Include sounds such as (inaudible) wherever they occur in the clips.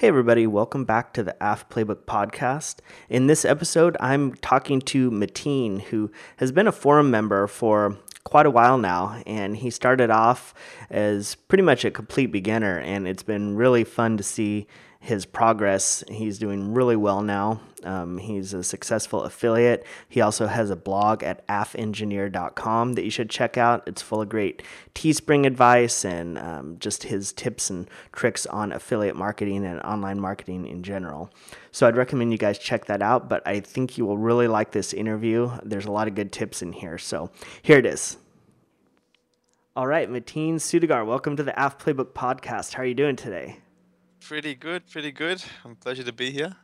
Hey, everybody, welcome back to the AF Playbook podcast. In this episode, I'm talking to Mateen, who has been a forum member for quite a while now, and he started off as pretty much a complete beginner, and it's been really fun to see his progress. He's doing really well now. Um, he's a successful affiliate. He also has a blog at affengineer.com that you should check out. It's full of great Teespring advice and um, just his tips and tricks on affiliate marketing and online marketing in general. So I'd recommend you guys check that out, but I think you will really like this interview. There's a lot of good tips in here. So here it is. All right, Mateen Sudagar, welcome to the AF Playbook podcast. How are you doing today? Pretty good, pretty good. I'm pleasure to be here.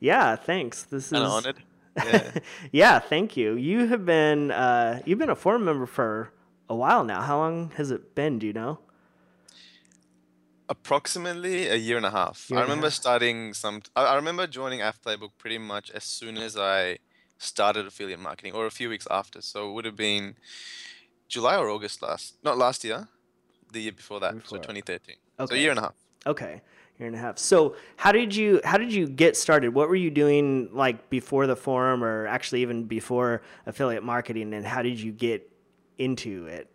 Yeah, thanks. This is honored. (laughs) Yeah. yeah, thank you. You have been uh, you've been a forum member for a while now. How long has it been? Do you know? Approximately a year and a half. Year I remember half. starting some. I, I remember joining AF Playbook pretty much as soon as I started affiliate marketing, or a few weeks after. So it would have been July or August last, not last year, the year before that, Before. so 2013. Okay. So a year and a half. Okay, year and a half. So how did you how did you get started? What were you doing like before the forum, or actually even before affiliate marketing? And how did you get into it?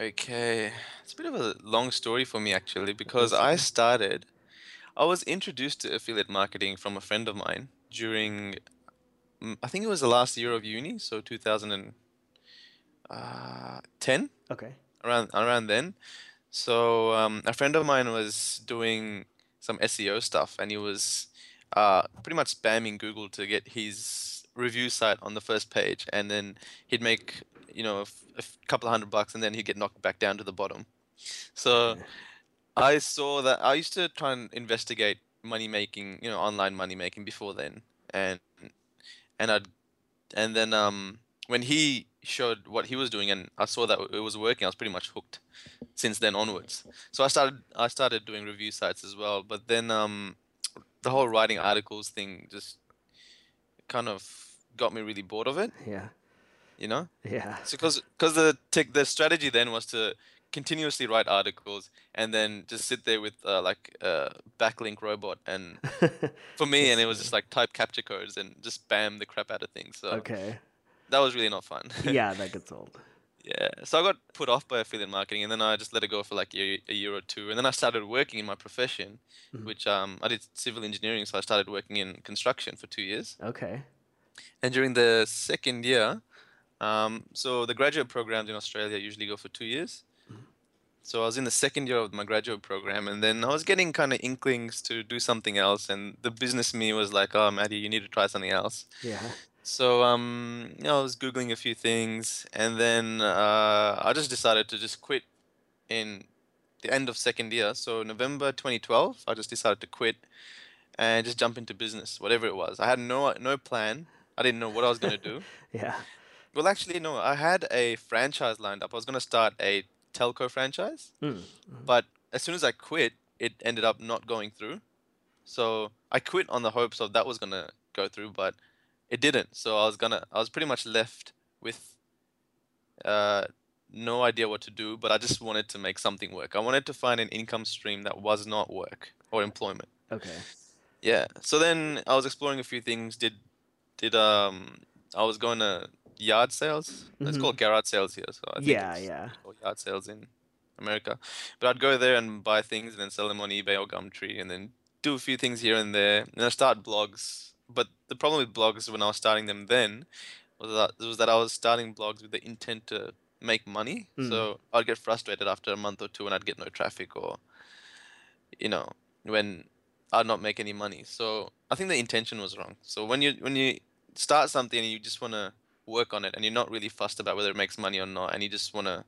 Okay, it's a bit of a long story for me actually because I started, I was introduced to affiliate marketing from a friend of mine during, mm, I think it was the last year of uni, so 2010, Okay. around around then. So um, a friend of mine was doing some SEO stuff, and he was uh, pretty much spamming Google to get his review site on the first page, and then he'd make you know a, f- a f- couple of hundred bucks, and then he'd get knocked back down to the bottom. So I saw that I used to try and investigate money making, you know, online money making before then, and and I'd and then um when he showed what he was doing and I saw that it was working, I was pretty much hooked since then onwards. So I started I started doing review sites as well, but then um the whole writing articles thing just kind of got me really bored of it, Yeah. you know? Yeah. So because because the tech the strategy then was to continuously write articles and then just sit there with uh, like a backlink robot and (laughs) for me and it was just like type captcha codes and just spam the crap out of things. So okay. That was really not fun. (laughs) Yeah, that gets old. Yeah, so I got put off by affiliate marketing, and then I just let it go for like a, a year or two, and then I started working in my profession, Mhm. which um, I did civil engineering, so I started working in construction for two years. Okay. And during the second year, um, so the graduate programs in Australia usually go for two years. So I was in the second year of my graduate program, and then I was getting kind of inklings to do something else, and the business me was like, "Oh, Maddie, you need to try something else." Yeah. So um, you know, I was googling a few things, and then uh, I just decided to just quit in the end of second year. So November 2012, I just decided to quit and just jump into business, whatever it was. I had no no plan. I didn't know what I was gonna do. (laughs) Yeah. Well, actually, no. I had a franchise lined up. I was gonna start a telco franchise, Mm. but as soon as I quit, it ended up not going through. So I quit on the hopes of that was gonna go through, but it didn't. So I was gonna, I was pretty much left with uh, no idea what to do. But I just wanted to make something work. I wanted to find an income stream that was not work or employment. Okay. Yeah. So then I was exploring a few things. Did did um I was going to yard sales. It's Mhm. called garage sales here. So I think Yeah, it's yeah. yard sales in America. But I'd go there and buy things and then sell them on eBay or Gumtree and then do a few things here and there. And I start blogs. But the problem with blogs when I was starting them then was that was that I was starting blogs with the intent to make money. Mm. So I'd get frustrated after a month or two and I'd get no traffic or you know, when I'd not make any money. So I think the intention was wrong. So when you when you start something and you just want to work on it and you're not really fussed about whether it makes money or not and you just want to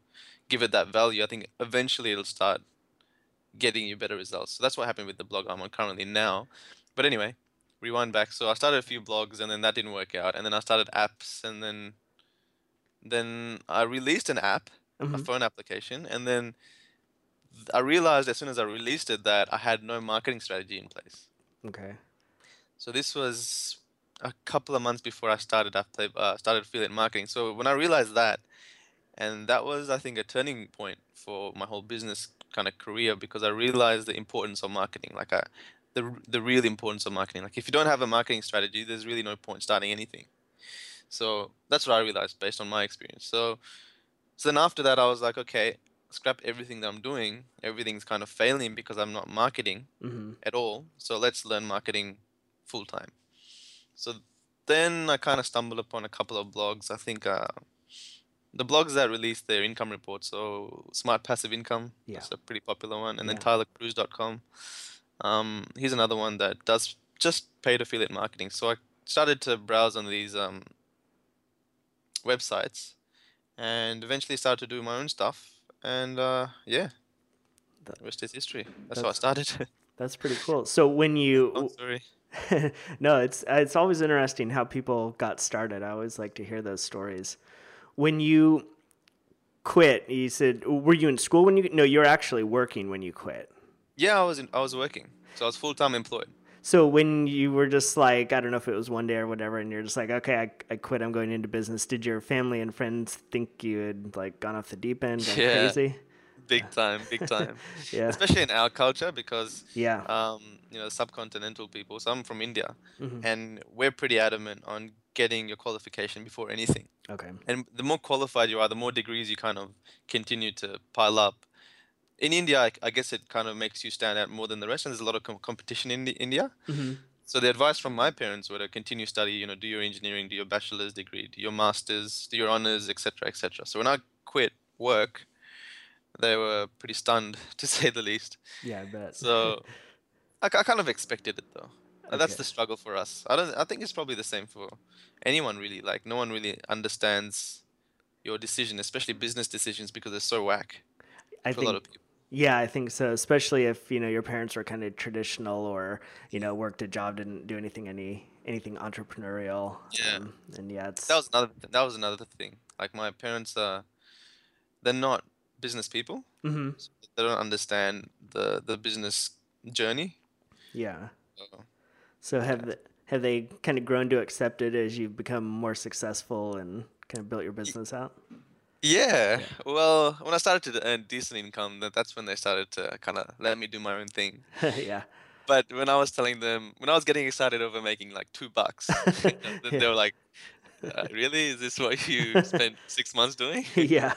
give it that value, I think eventually it'll start getting you better results. So that's what happened with the blog I'm on currently now. But anyway, rewind back. So I started a few blogs and then that didn't work out and then I started apps and then then I released an app, a Mhm. phone application and then I realized as soon as I released it that I had no marketing strategy in place. Okay. So this was a couple of months before I started after uh, started affiliate marketing. So when I realized that, and that was I think a turning point for my whole business kind of career because I realized the importance of marketing. Like I, the the real importance of marketing. Like if you don't have a marketing strategy, there's really no point starting anything. So that's what I realized based on my experience. So so then after that, I was like, okay, scrap everything that I'm doing. Everything's kind of failing because I'm not marketing hmm at all. So let's learn marketing full time. So then I kind of stumbled upon a couple of blogs. I think uh, the blogs that release their income reports. So Smart Passive Income, Yeah. that's a pretty popular one, and then Yeah. TylerCruz.com. Um, he's another one that does just paid affiliate marketing. So I started to browse on these um, websites, and eventually started to do my own stuff. And uh, yeah, That- the rest is history. That's how I started. (laughs) That's pretty cool. So when you oh, sorry. (laughs) no, it's it's always interesting how people got started. I always like to hear those stories. When you quit, you said, were you in school when you? No, you're actually working when you quit. Yeah, I was in, I was working, so I was full time employed. So when you were just like, I don't know if it was one day or whatever, and you're just like, okay, I, I quit. I'm going into business. Did your family and friends think you had like gone off the deep end, gone (laughs) Yeah. crazy? Big time, big time. (laughs) Yeah, Especially in our culture because yeah, um, you know, subcontinental people. So I'm from India, Mhm. and we're pretty adamant on getting your qualification before anything. okay, And the more qualified you are, the more degrees you kind of continue to pile up. In India, I, I guess it kind of makes you stand out more than the rest, and there's a lot of com- competition in the, India. hmm So the advice from my parents were to continue study. You know, do your engineering, do your bachelor's degree, do your masters, do your honors, etc., etc. So when I quit work, they were pretty stunned, (laughs) to say the least. yeah, I bet. So I, I kind of expected it though. Uh, That's the struggle for us. I don't. I think it's probably the same for anyone really. Like no one really understands your decision, especially business decisions, because they're so whack I for think a lot of people. Yeah, I think so. Especially if you know your parents were kind of traditional, or you know worked a job, didn't do anything any anything entrepreneurial. Yeah. Um, and yeah, it's That was another. th- That was another thing. Like my parents are, they're not business people. hmm So they don't understand the the business journey. yeah. So, So have the, have they kind of grown to accept it as you've become more successful and kind of built your business out? Yeah. Well, when I started to earn decent income, that that's when they started to kind of let me do my own thing. (laughs) yeah. But when I was telling them, when I was getting excited over making like two bucks, (laughs) Yeah. they were like, uh, "Really? Is this what you (laughs) spent six months doing?" yeah.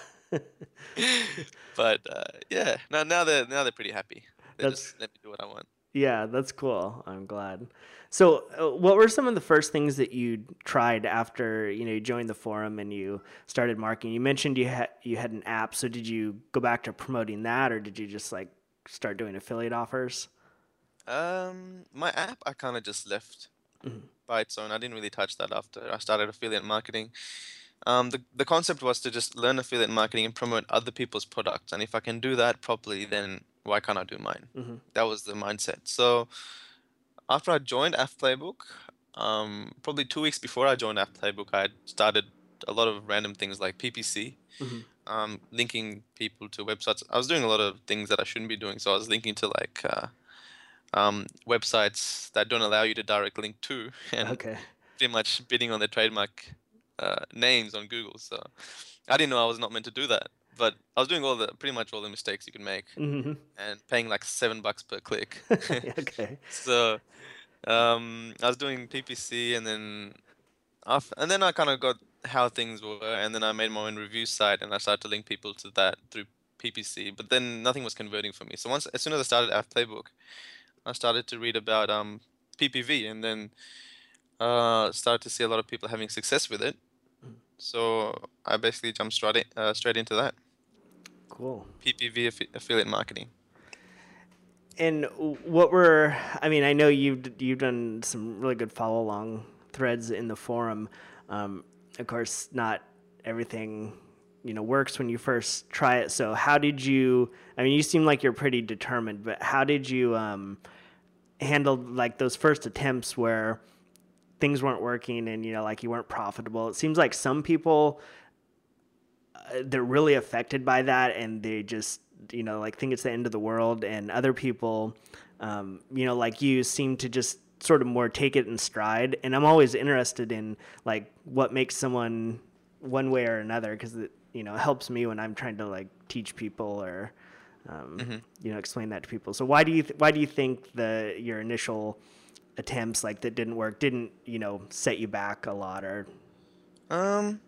but uh, yeah, now now they're now they're pretty happy. They That's- just let me do what I want. Yeah, that's cool. I'm glad. So, uh, what were some of the first things that you tried after you know you joined the forum and you started marketing? You mentioned you had you had an app. So, did you go back to promoting that, or did you just like start doing affiliate offers? Um, my app I kind of just left Mhm. by its own. I didn't really touch that after I started affiliate marketing. Um, the the concept was to just learn affiliate marketing and promote other people's products, and if I can do that properly, then why can't I do mine? hmm That was the mindset. So after I joined AF Playbook, um, probably two weeks before I joined AF Playbook, I started a lot of random things like PPC, Mhm. um, linking people to websites. I was doing a lot of things that I shouldn't be doing. So I was linking to like uh, um, websites that don't allow you to direct link to, (laughs) and Okay. pretty much bidding on their trademark uh, names on Google. So I didn't know I was not meant to do that. But I was doing all the pretty much all the mistakes you can make hmm and paying like seven bucks per click. (laughs) (laughs) okay. so um, I was doing PPC and then af and then I kind of got how things were and then I made my own review site and I started to link people to that through PPC but then nothing was converting for me. So once as soon as I started AF Playbook I started to read about um, PPV and then uh, started to see a lot of people having success with it. So I basically jumped straight in, uh, straight into that Cool. PPV affi- affiliate marketing And what were I mean, I know you've you've done some really good follow along threads in the forum. Um, of course, not everything you know works when you first try it. So, how did you? I mean, you seem like you're pretty determined, but how did you um, handle like those first attempts where things weren't working and you know like you weren't profitable? It seems like some people they're really affected by that and they just you know like think it's the end of the world and other people um, you know like you seem to just sort of more take it in stride and i'm always interested in like what makes someone one way or another because it you know helps me when i'm trying to like teach people or Um, Mhm. You know, explain that to people. So why do you th- why do you think the your initial attempts like that didn't work didn't you know set you back a lot or Um,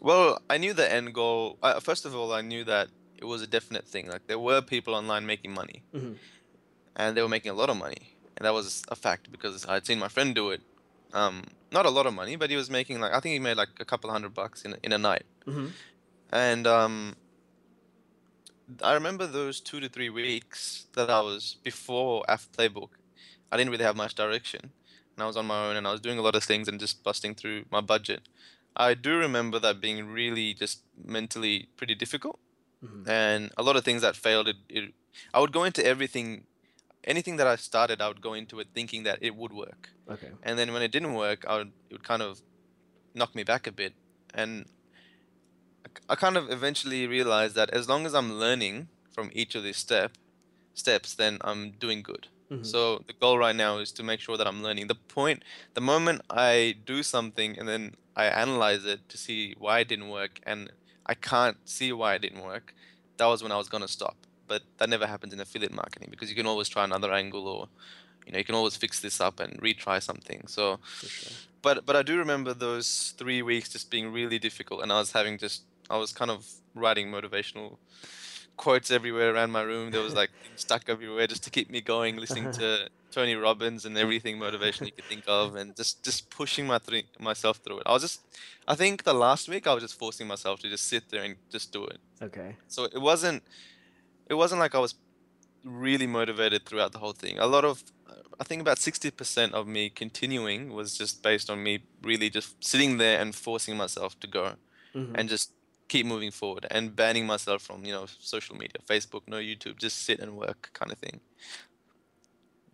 well, I knew the end goal. Uh, first of all, I knew that it was a definite thing. Like there were people online making money, Mhm. and they were making a lot of money, and that was a fact because I'd seen my friend do it. Um, not a lot of money, but he was making like I think he made like a couple hundred bucks in a, in a night. Mhm. And um, I remember those two to three weeks that I was before AF Playbook. I didn't really have much direction, and I was on my own, and I was doing a lot of things and just busting through my budget. I do remember that being really just mentally pretty difficult, Mhm. and a lot of things that failed. It, it, I would go into everything, anything that I started, I would go into it thinking that it would work okay and then when it didn't work, I would it would kind of knock me back a bit, and I kind of eventually realized that as long as I'm learning from each of these step steps, then I'm doing good. Mhm. So the goal right now is to make sure that I'm learning. The point, the moment I do something and then I analyze it to see why it didn't work, and I can't see why it didn't work, that was when I was gonna stop. But that never happens in affiliate marketing because you can always try another angle or you know you can always fix this up and retry something so sure but but i do remember those three weeks just being really difficult and i was having just i was kind of writing motivational quotes everywhere around my room there was like (laughs) stuck everywhere just to keep me going listening to tony robbins and everything motivation you could think of and just just pushing my three, myself through it i was just i think the last week i was just forcing myself to just sit there and just do it okay so it wasn't it wasn't like I was really motivated throughout the whole thing. A lot of I think about 60% of me continuing was just based on me really just sitting there and forcing myself to go Mhm. and just keep moving forward and banning myself from, you know, social media, Facebook, no YouTube, just sit and work kind of thing.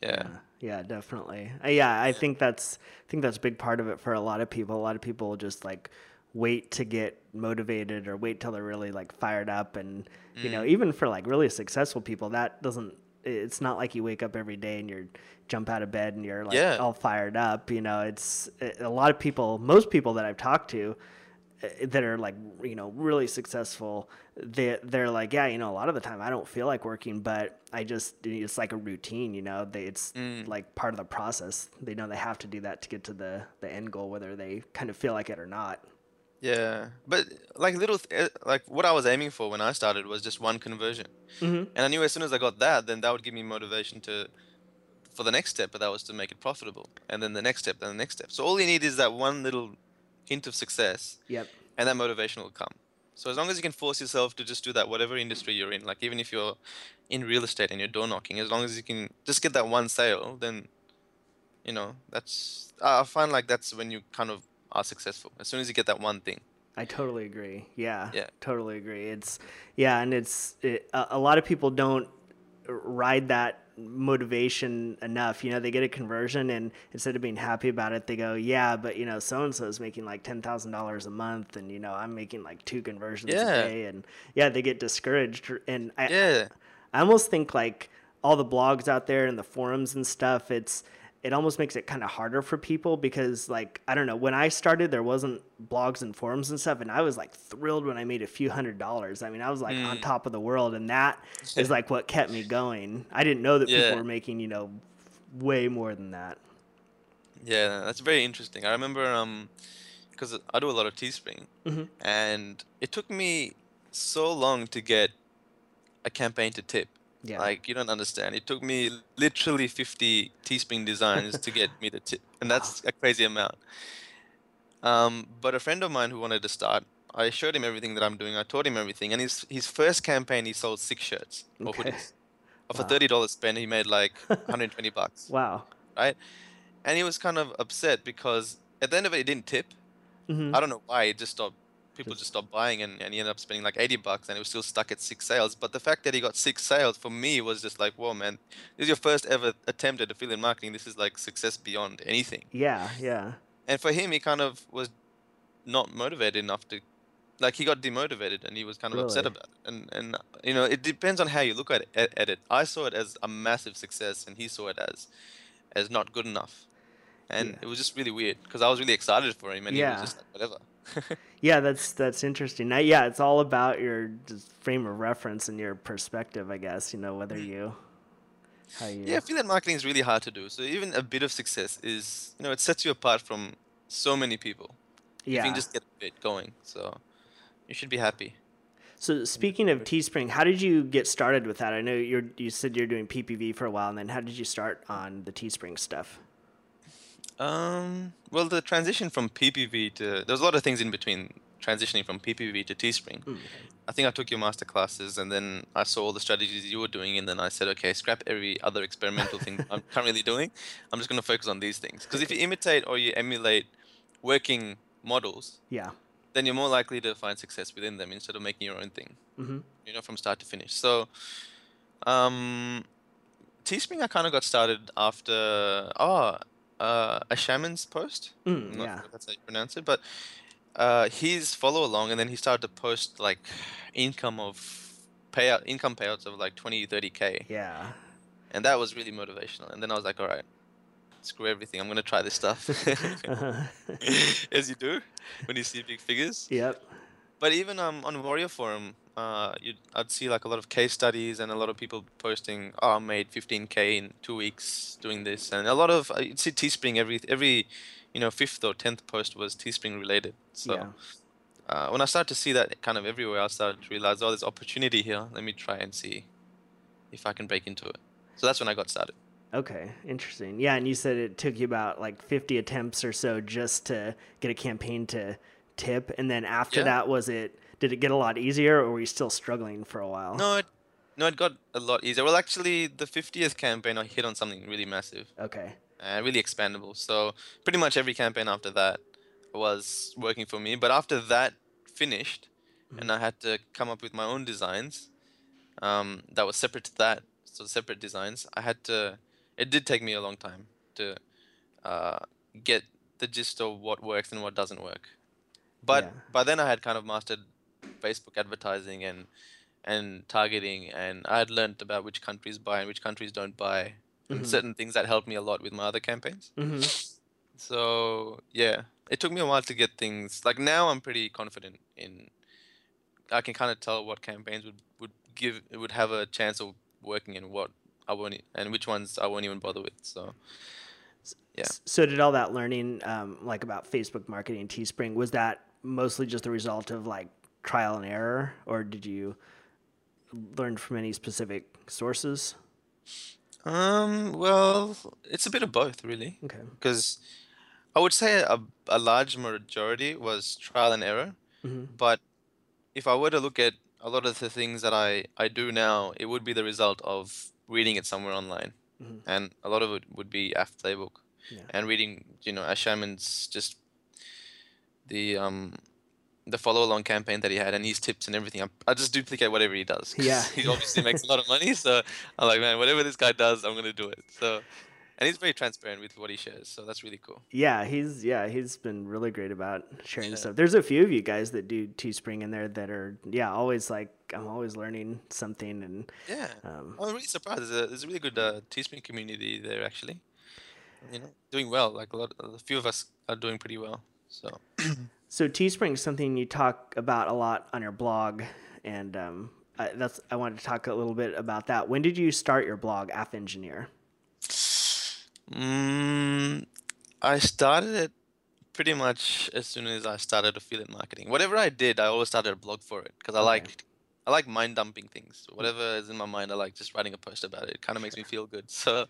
Yeah. Yeah, yeah, definitely. Uh, yeah, I think that's I think that's a big part of it for a lot of people. A lot of people just like wait to get motivated or wait till they're really like fired up and you know, even for like really successful people that doesn't it's not like you wake up every day and you're jump out of bed and you're like Yeah. all fired up, you know. It's a lot of people, most people that I've talked to that are like you know really successful they they're like yeah you know a lot of the time I don't feel like working but I just it's like a routine you know they it's Mm. like part of the process they know they have to do that to get to the the end goal whether they kind of feel like it or not Yeah. But like little th- eh, like what I was aiming for when I started was just one conversion. Mhm. And I knew as soon as I got that, then that would give me motivation to for the next step, but that was to make it profitable. And then the next step, then the next step. So all you need is that one little hint of success, yep and that motivation will come. So as long as you can force yourself to just do that, whatever industry you're in, like even if you're in real estate and you're door knocking, as long as you can just get that one sale, then you know that's. I find like that's when you kind of are successful. As soon as you get that one thing. I totally agree. Yeah. Yeah. Totally agree. It's yeah, and it's it, a, a lot of people don't ride that motivation enough. You know, they get a conversion and instead of being happy about it, they go, "Yeah, but you know, so and so is making like ten thousand dollars a month, and you know, I'm making like two conversions Yeah. a day," and yeah, they get discouraged. And I, Yeah. I almost think like all the blogs out there and the forums and stuff, it's it almost makes it kind of harder for people because like I don't know, when I started there wasn't blogs and forums and stuff and I was like thrilled when I made a few hundred dollars. I mean, I was like on Mm. top of the world and that (laughs) is like what kept me going. I didn't know that Yeah. people were making, you know, way more than that. Yeah, that's very interesting. I remember um, because I do a lot of Teespring, Mhm. and it took me so long to get a campaign to tip. Yeah. Like you don't understand. It took me literally 50 Teespring designs to get me the tip, and that's a crazy amount. Um, but a friend of mine who wanted to start, I showed him everything that I'm doing. I taught him everything, and his his first campaign he sold six shirts or Okay. hoodies. (laughs) For Wow. thirty dollars spent, he made like (laughs) 120 bucks wow. right? And he was kind of upset because at the end of it, he didn't tip. hmm I don't know why. It just stopped. People Just- just stopped buying, and, and he ended up spending like 80 bucks, and he was still stuck at six sales. But the fact that he got six sales for me was just like, whoa, man, this is your first ever attempt at affiliate marketing. This is like success beyond anything. Yeah, yeah. And for him, he kind of was not motivated enough to, like, he got demotivated, and he was kind of upset about it. And and you know, it depends on how you look at it. At, at it, I saw it as a massive success, and he saw it as, as not good enough. And Yeah. it was just really weird because I was really excited for him, and he was just like, whatever. (laughs) yeah, that's that's interesting. Now, yeah, it's all about your frame of reference and your perspective, I guess. You know whether mm. you how you Yeah, affiliate marketing is really hard to do. So even a bit of success is, you know, it sets you apart from so many people. If you can just get a bit going. So you should be happy. So speaking of Teespring, how did you get started with that? I know you're you said you're doing PPV for a while, and then how did you start on the Teespring stuff? Um, well, the transition from PPV to there's a lot of things in between transitioning from PPV to Teespring. Mm, I think I took your master classes, and then I saw all the strategies you were doing, and then I said, okay, scrap every other experimental thing I'm (laughs) currently doing. I'm just going to focus on these things because if you imitate or you emulate working models, Yeah. then you're more likely to find success within them instead of making your own thing. hmm You know, from start to finish. So, um, Teespring, I kind of got started after oh, uh, Ashaman's post. Mm, I'm not yeah. sure that's how you pronounce it, but uh, his follow along, and then he started to post like income of payout, income payouts of like 20, 30 k, Yeah. and that was really motivational. And then I was like, all right, screw everything, I'm gonna try this stuff, (laughs) (laughs) as you do when you see big figures. yep. But even um, on Warrior Forum, uh, you'd, I'd see like a lot of case studies and a lot of people posting, "Oh, I made 15k in two weeks doing this," and a lot of uh, you'd see Teespring every every, you know, fifth or tenth post was Teespring related. So Yeah. uh, when I started to see that kind of everywhere, I started to realize, oh, there's opportunity here. Let me try and see if I can break into it. So that's when I got started. Okay. Interesting. Yeah, and you said it took you about like 50 attempts or so just to get a campaign to tip, and then after Yeah. that, was it? Did it get a lot easier, or were you still struggling for a while? No, it, no, it got a lot easier. Well, actually, the 50th campaign, I hit on something really massive. Okay. and really expandable. So pretty much every campaign after that was working for me. But after that finished, and I had to come up with my own designs um, that was separate to that, so separate designs. I had to. It did take me a long time to uh, get the gist of what works and what doesn't work. But Yeah. by then I had kind of mastered Facebook advertising and and targeting, and I had learned about which countries buy and which countries don't buy, and Mhm. certain things that helped me a lot with my other campaigns. hmm So yeah, it took me a while to get things like now. I'm pretty confident in. I can kind of tell what campaigns would would give would have a chance of working and what I won't and which ones I won't even bother with. So Yeah. So did all that learning, um, like about Facebook marketing, Teespring, was that mostly just the result of like trial and error, or did you learn from any specific sources? um, well, it's a bit of both really, Okay. because I would say a a large majority was trial and error. hmm But if I were to look at a lot of the things that I, I do now, it would be the result of reading it somewhere online. Mhm. And a lot of it would be AF Playbook. Yeah. And reading, you know, Ashaman's just the um the follow along campaign that he had and his tips and everything. I, I just duplicate whatever he does. Yeah. (laughs) He obviously makes a lot of money. So I'm like, man, whatever this guy does, I'm going to do it. So, and he's very transparent with what he shares. So that's really cool. Yeah, he's yeah he's been really great about sharing Yeah. stuff. There's a few of you guys that do Teespring in there that are yeah always like I'm always learning something and Yeah. um, I'm really surprised. There's a, there's a really good uh, Teespring community there, actually. You know, doing well. Like a lot, a few of us are doing pretty well. So (clears throat) So Teespring is something you talk about a lot on your blog, and um, I, that's I wanted to talk a little bit about that. When did you start your blog, Aff Engineer? Mm, I started it pretty much as soon as I started affiliate marketing. Whatever I did, I always started a blog for it because I Okay. like I like mind dumping things. Whatever is in my mind, I like just writing a post about it. It kind of makes me feel good. So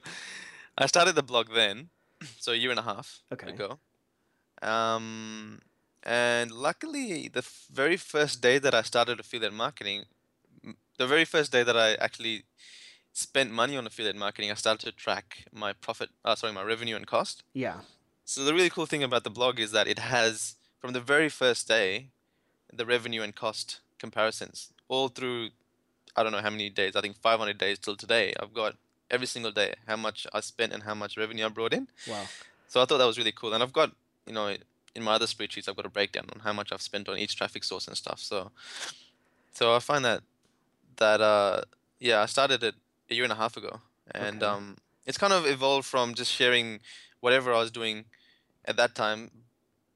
I started the blog then, (clears throat) so a year and a half Okay. ago. Um, and luckily, the f- very first day that I started affiliate marketing, m- the very first day that I actually spent money on affiliate marketing, I started to track my profit, uh, sorry, my revenue and cost. Yeah. So the really cool thing about the blog is that it has, from the very first day, the revenue and cost comparisons all through. I don't know how many days. I think 500 days till today. I've got every single day how much I spent and how much revenue I brought in. Wow. So I thought that was really cool. And I've got, you know, in my other spreadsheets, I've got a breakdown on how much I've spent on each traffic source and stuff. So, so I find that that uh yeah, I started it a year and a half ago, and Okay. um, it's kind of evolved from just sharing whatever I was doing at that time,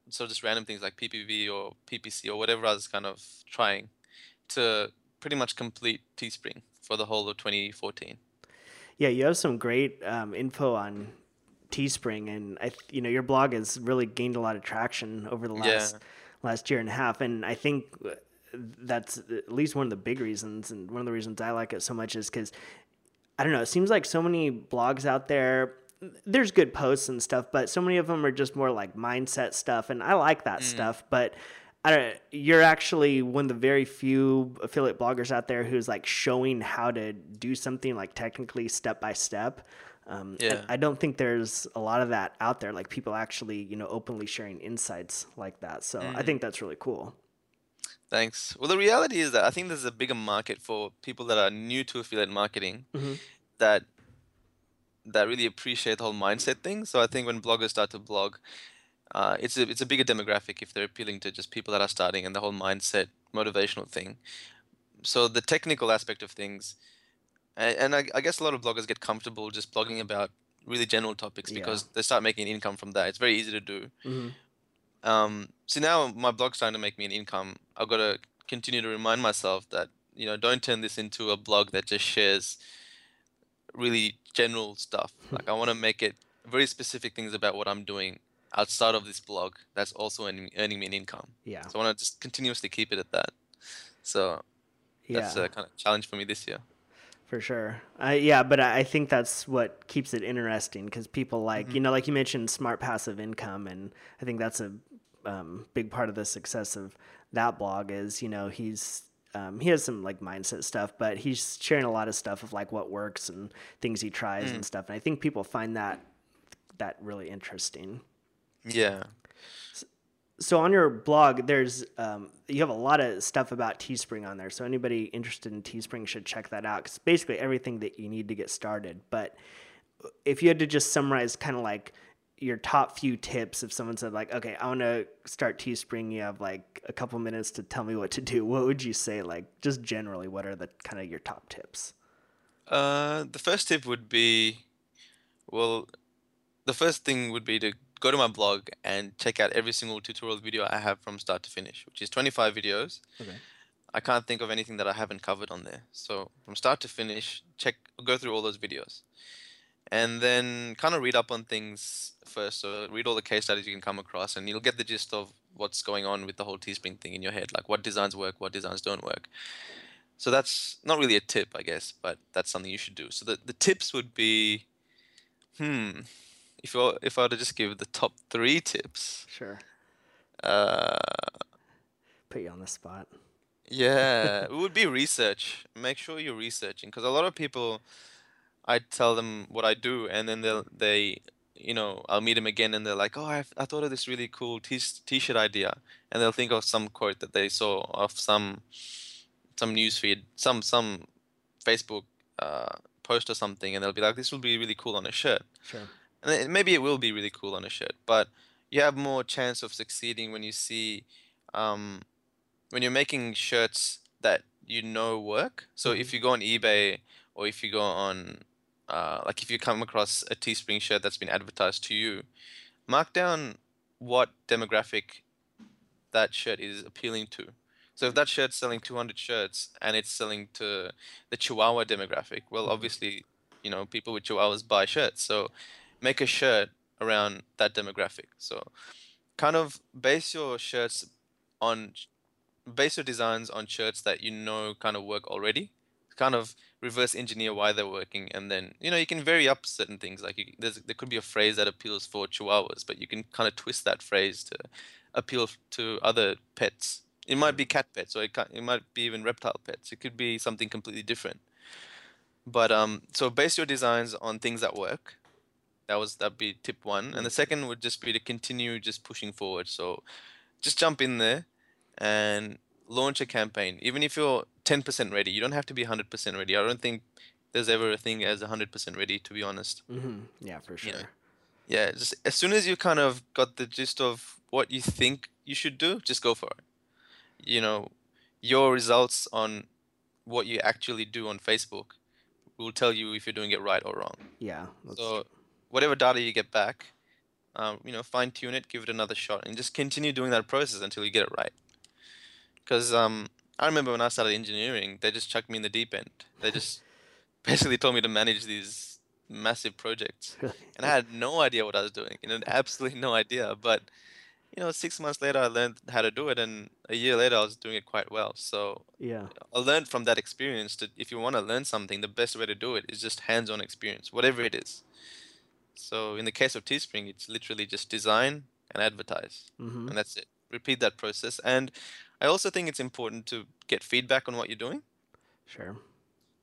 so just random things like PPV or PPC or whatever I was kind of trying to pretty much complete Teespring for the whole of 2014. Yeah, you have some great um, info on Teespring, and I, you know, your blog has really gained a lot of traction over the last Yeah. last year and a half, and I think uh, that's at least one of the big reasons, and one of the reasons I like it so much is because I don't know, it seems like so many blogs out there. There's good posts and stuff, but so many of them are just more like mindset stuff, and I like that stuff, but. I don't, you're actually one of the very few affiliate bloggers out there who's like showing how to do something like technically step by step. Um, Yeah. I, don't think there's a lot of that out there, like people actually, you know, openly sharing insights like that. So I think that's really cool. Thanks. Well, the reality is that I think there's a bigger market for people that are new to affiliate marketing that that really appreciate the whole mindset thing. So I think when bloggers start to blog, uh, it's a it's a bigger demographic if they're appealing to just people that are starting and the whole mindset motivational thing. So the technical aspect of things, and, and I, I guess a lot of bloggers get comfortable just blogging about really general topics Yeah. because they start making income from that. It's very easy to do. Mhm. Um, so now my blog's starting to make me an income. I've got to continue to remind myself that you know don't turn this into a blog that just shares really general stuff. Like I want to make it very specific things about what I'm doing outside of this blog that's also earning, earning me an income. Yeah. So I want to just continuously keep it at that. So Yeah. that's a kind of challenge for me this year. For sure. Uh, yeah, but I I think that's what keeps it interesting because people like, Mm-hmm. you know, like you mentioned, smart passive income. And I think that's a um, big part of the success of that blog is, you know, he's. Um, he has some like mindset stuff, but he's sharing a lot of stuff of like what works and things he tries Mm. and stuff. And I think people find that that really interesting. Yeah. So on your blog, there's um, you have a lot of stuff about Teespring on there. So anybody interested in Teespring should check that out. Because basically everything that you need to get started. But if you had to just summarize, kind of like your top few tips, if someone said like, "Okay, I want to start Teespring," you have like a couple minutes to tell me what to do. What would you say? Like just generally, what are the kind of your top tips? Uh, the first tip would be, well, the first thing would be to go to my blog and check out every single tutorial video I have from start to finish, which is 25 videos. Okay. I can't think of anything that I haven't covered on there. So from start to finish, check, go through all those videos, and then kind of read up on things first. So read all the case studies you can come across, and you'll get the gist of what's going on with the whole Teespring thing in your head, like what designs work, what designs don't work. So that's not really a tip, I guess, but that's something you should do. So the, the tips would be, hmm, if I if I were to just give the top three tips, Sure. uh, Put you on the spot. yeah, (laughs) it would be research. Make sure you're researching because a lot of people, I tell them what I do, and then they'll they, you know, I'll meet them again, and they're like, oh, I, I thought of this really cool t t-shirt idea, and they'll think of some quote that they saw of some some news feed, some some Facebook uh, post or something, and they'll be like, this will be really cool on a shirt. Sure. And it- maybe it will be really cool on a shirt, but you have more chance of succeeding when you see, um, when you're making shirts that you know work. So if you go on eBay or if you go on, uh, like if you come across a Teespring shirt that's been advertised to you, mark down what demographic that shirt is appealing to. So if that shirt's selling 200 shirts and it's selling to the Chihuahua demographic, well, obviously, you know, people with Chihuahuas buy shirts. So make a shirt around that demographic. So kind of base your shirts on base your designs on shirts that you know kind of work already. Kind of reverse engineer why they're working, and then you know you can vary up certain things. Like you, there's, there could be a phrase that appeals for Chihuahuas, but you can kind of twist that phrase to appeal to other pets. It might be cat pets, or it, can, it might be even reptile pets. It could be something completely different. But um, so base your designs on things that work. That was that'd be tip one, and the second would just be to continue just pushing forward. So just jump in there and launch a campaign. Even if you're 10% ready, you don't have to be 100% ready. I don't think there's ever a thing as 100% ready, to be honest. hmm Yeah, for sure. know, Yeah, just as soon as you kind of got the gist of what you think you should do, just go for it. You know, your results on what you actually do on Facebook will tell you if you're doing it right or wrong. Yeah. So, whatever data you get back, um, you know, fine tune it, give it another shot, and just continue doing that process until you get it right. Because um, I remember when I started engineering, they just chucked me in the deep end. They just (laughs) basically told me to manage these massive projects, (laughs) and I had no idea what I was doing. You know, absolutely no idea. But you know, six months later, I learned how to do it, and a year later, I was doing it quite well. So yeah. I learned from that experience that if you want to learn something, the best way to do it is just hands-on experience, whatever it is. So in the case of Teespring, it's literally just design and advertise, hmm and that's it. Repeat that process. And I also think it's important to get feedback on what you're doing, Sure.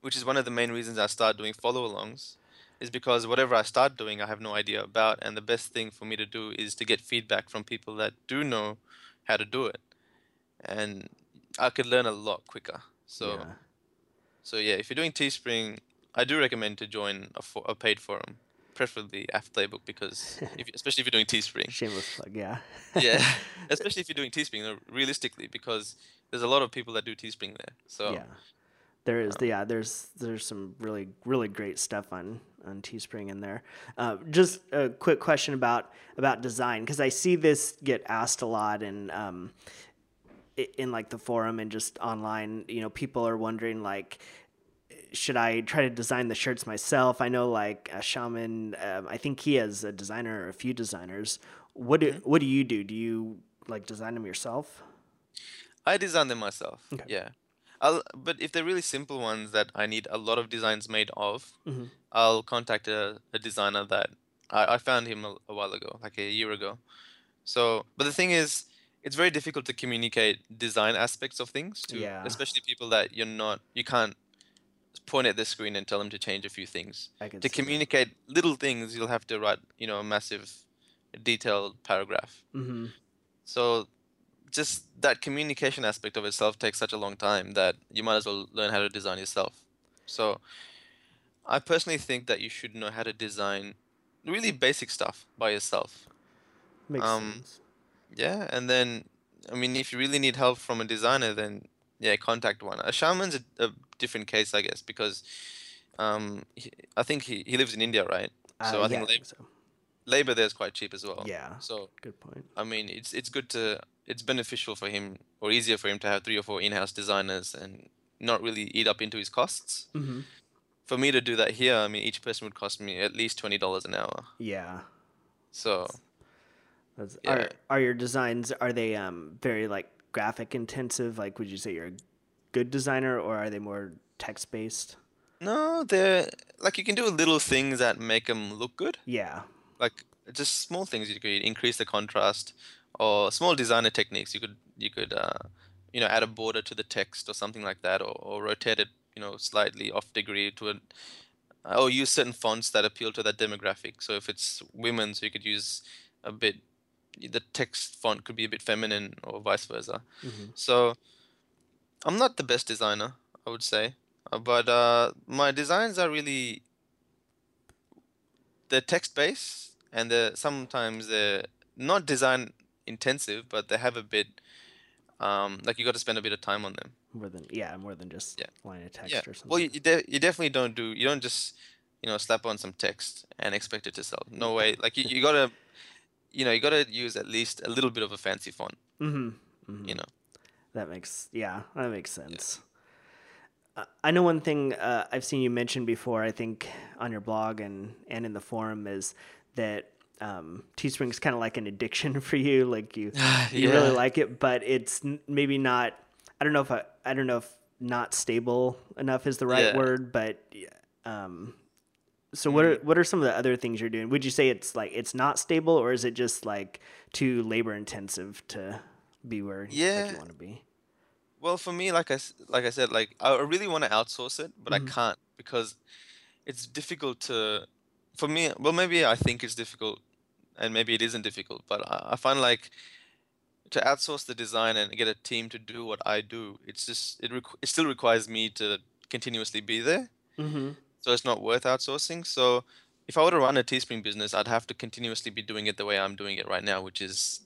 which is one of the main reasons I started doing follow-alongs, is because whatever I start doing, I have no idea about, and the best thing for me to do is to get feedback from people that do know how to do it, and I could learn a lot quicker. So. yeah. So yeah, if you're doing Teespring, I do recommend to join a, for, a paid forum, preferably AF Playbook, because if, (laughs) especially if you're doing Teespring. Shameless plug. Yeah. Yeah, (laughs) especially if you're doing Teespring, uh, realistically, because there's a lot of people that do Teespring there. So yeah. There is, yeah. There's there's some really really great stuff on on Teespring in there. Uh, just a quick question about about design because I see this get asked a lot and um, in like the forum and just online. You know, people are wondering like, should I try to design the shirts myself? I know like Ashaman. Um, I think he has a designer or a few designers. What do what do you do? Do you like design them yourself? I design them myself. Okay. Yeah. I'll, but if they're really simple ones that I need a lot of designs made of, Mhm. I'll contact a, a designer that I, I found him a, a while ago, like a year ago. So, but the thing is, it's very difficult to communicate design aspects of things to, Yeah. especially people that you're not, you can't point at the screen and tell them to change a few things. To see that. communicate little things, you'll have to write, you know, a massive, detailed paragraph. Mhm. So just that communication aspect of itself takes such a long time that you might as well learn how to design yourself. So I personally think that you should know how to design really basic stuff by yourself. Makes Um, sense. Yeah, and then I mean if you really need help from a designer then yeah, contact one. Ashaman's a, a different case I guess because um he, I think he, he lives in India, right? So Uh, I think yeah, lab- so. labor there is quite cheap as well. Yeah. So Good point. I mean, it's it's good to it's beneficial for him or easier for him to have three or four in-house designers and not really eat up into his costs. hmm For me to do that here, I mean, each person would cost me at least twenty dollars an hour. Yeah. So That's, Yeah. Are are your designs are they um very like graphic intensive? Like, would you say you're a good designer, or are they more text based? no, they're like you can do little things that make them look good, Yeah. like just small things. You could increase the contrast, or small designer techniques. You could you could uh, you know add a border to the text or something like that, or, or rotate it you know slightly off degree to a or use certain fonts that appeal to that demographic. So if it's women, so you could use a bit the text font could be a bit feminine or vice versa. hmm So I'm not the best designer, I would say, uh, but uh, my designs are really they're text based and they're sometimes they're not design intensive, but they have a bit um, like you got to spend a bit of time on them. More than yeah, more than just Yeah. line of text Yeah. or something. Well, you, you, de- you definitely don't do you don't just you know slap on some text and expect it to sell. No way. Like you, you gotta you know you gotta use at least a little bit of a fancy font. hmm hmm You know. That makes yeah, that makes sense. Uh, I know one thing uh, I've seen you mention before. I think on your blog and and in the forum is that um, Teespring's kind of like an addiction (laughs) for you. Like you (sighs) you really like it, but it's n- maybe not. I don't know if I, I don't know if not stable enough is the right Yeah. word, but um, so what are Mm-hmm. what are some of the other things you're doing? Would you say it's like it's not stable, or is it just like too labor intensive to be where like, you want to be? Well, for me, like I like I said, like I really want to outsource it, but Mhm. I can't because it's difficult to. For me, well, maybe I think it's difficult, and maybe it isn't difficult, but I, I find like to outsource the design and get a team to do what I do. It's just it requ- it still requires me to continuously be there, Mm-hmm. So it's not worth outsourcing. So if I were to run a Teespring business, I'd have to continuously be doing it the way I'm doing it right now, which is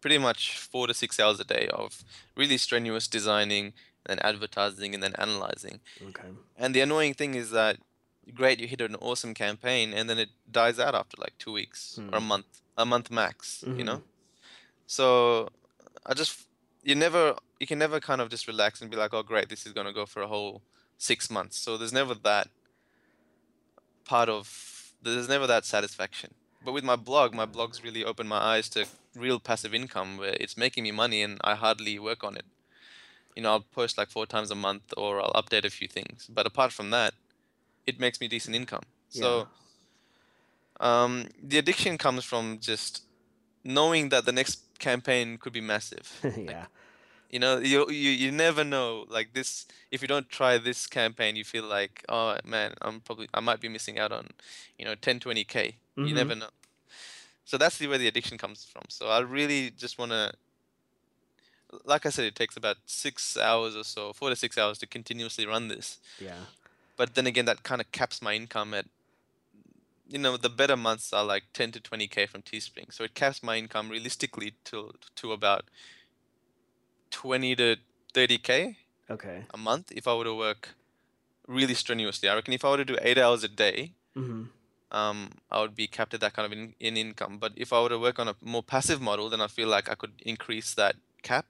pretty much four to six hours a day of really strenuous designing and advertising and then analyzing. Okay. And the annoying thing is that great, you hit an awesome campaign and then it dies out after like two weeks or a Hmm. month. a month max. You Mhm. know, so I just you never you can never kind of just relax and be like, oh great, this is gonna go for a whole six months. So there's never that part of there's never that satisfaction. But with my blog, my blog's really opened my eyes to real passive income where it's making me money and I hardly work on it. You know, I'll post like four times a month or I'll update a few things. But apart from that, it makes me decent income. So um, the addiction comes from just knowing that the next campaign could be massive. (laughs) yeah. You know, you, you you never know. Like this, if you don't try this campaign, you feel like, oh man, I'm probably I might be missing out on, you know, 10, 20 k. You mm-hmm. never know. So that's the where the addiction comes from. So I really just want to, like I said, it takes about six hours or so, four to six hours to continuously run this. Yeah. But then again, that kind of caps my income at, you know, the better months are like 10 to 20 k from Teespring. So it caps my income realistically to to about 20 to 30 k Okay. a month if I were to work really strenuously. I reckon if I were to do eight hours a day, hmm um, I would be capped at that kind of in, in income. But if I were to work on a more passive model, then I feel like I could increase that cap.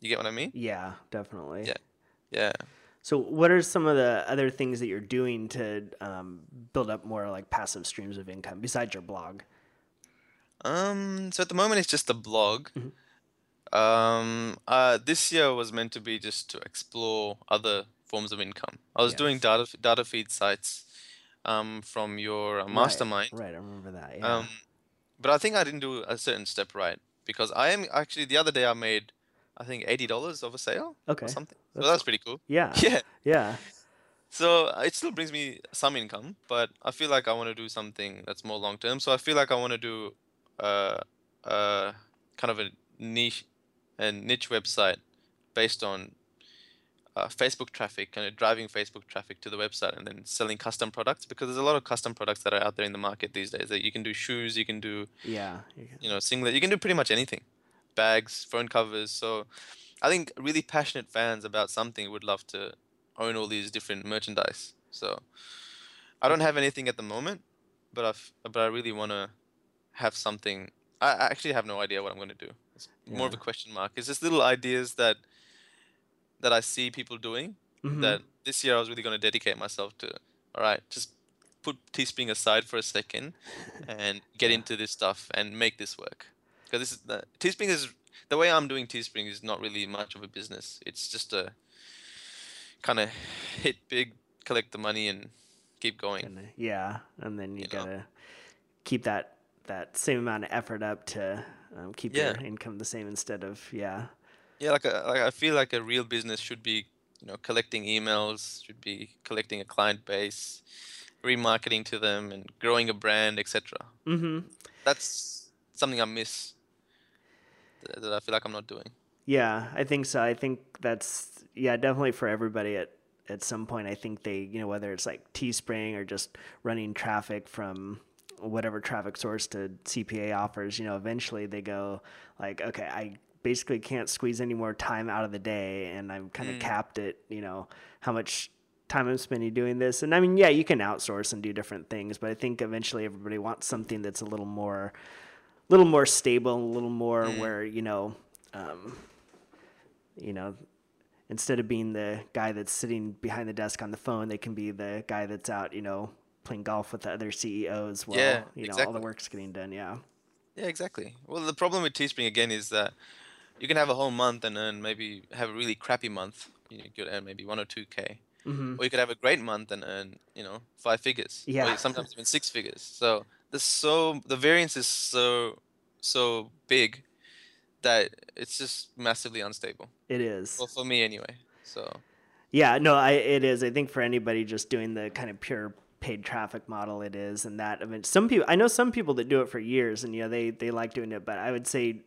You get what I mean? Yeah, definitely. Yeah. Yeah. So, what are some of the other things that you're doing to um, build up more like passive streams of income besides your blog? Um, so at the moment it's just a blog. Mhm. Um, uh, this year was meant to be just to explore other forms of income. I was doing data data feed sites, um, from your uh, mastermind. Right, right, I remember that. Yeah. Um, but I think I didn't do a certain step right because I am actually the other day I made, I think eighty dollars of a sale okay. or something. So That's- that's pretty cool. (laughs) Yeah. Yeah. Yeah. So uh, it still brings me some income, but I feel like I want to do something that's more long term. So I feel like I want to do uh, uh, kind of a niche, a niche website based on uh, Facebook traffic, kind of driving Facebook traffic to the website and then selling custom products because there's a lot of custom products that are out there in the market these days. That you can do shoes, you can do Yeah. you can- you know singlet, you can do pretty much anything, bags, phone covers. So I think really passionate fans about something would love to own all these different merchandise. So I don't have anything at the moment, but I f- but I really want to have something. I actually have no idea what I'm going to do. It's more of a question mark. It's just little ideas that that I see people doing Mhm. that this year I was really going to dedicate myself to. All right, just put Teespring aside for a second and get Yeah. into this stuff and make this work. Because this is the Teespring is the way I'm doing Teespring is not really much of a business. It's just a kind of hit big, collect the money, and keep going. And, yeah, and then you, You gotta keep that that same amount of effort up to um, keep Yeah. your income the same instead of yeah. Yeah, like a, like I feel like a real business should be, you know, collecting emails, should be collecting a client base, remarketing to them, and growing a brand, etc. Mm-hmm. That's something I miss. That, that I feel like I'm not doing. Yeah, I think so. I think that's yeah, definitely for everybody at at some point. I think they, you know, whether it's like Teespring or just running traffic from whatever traffic source to CPA offers, you know, eventually they go like, okay, I basically can't squeeze any more time out of the day, and I'm kind of Mm. capped at, you know, how much time I'm spending doing this. And I mean, yeah, you can outsource and do different things, but I think eventually everybody wants something that's a little more, a little more stable, a little more Mm. where you know. Um, you know, instead of being the guy that's sitting behind the desk on the phone, they can be the guy that's out, you know, playing golf with the other CEOs while, Yeah, you know, all the work's getting done. Yeah. Yeah, exactly. Well, the problem with Teespring again is that you can have a whole month and earn maybe have a really crappy month. You could earn maybe one or two k, hmm or you could have a great month and earn you know five figures. or Yeah. sometimes even six figures. So there's so the variance is so so big that it's just massively unstable. It is. Well, for me anyway. So Yeah, no, I it is. I think for anybody just doing the kind of pure paid traffic model, it is, and that I mean, some people I know some people that do it for years, and you know they they like doing it, but I would say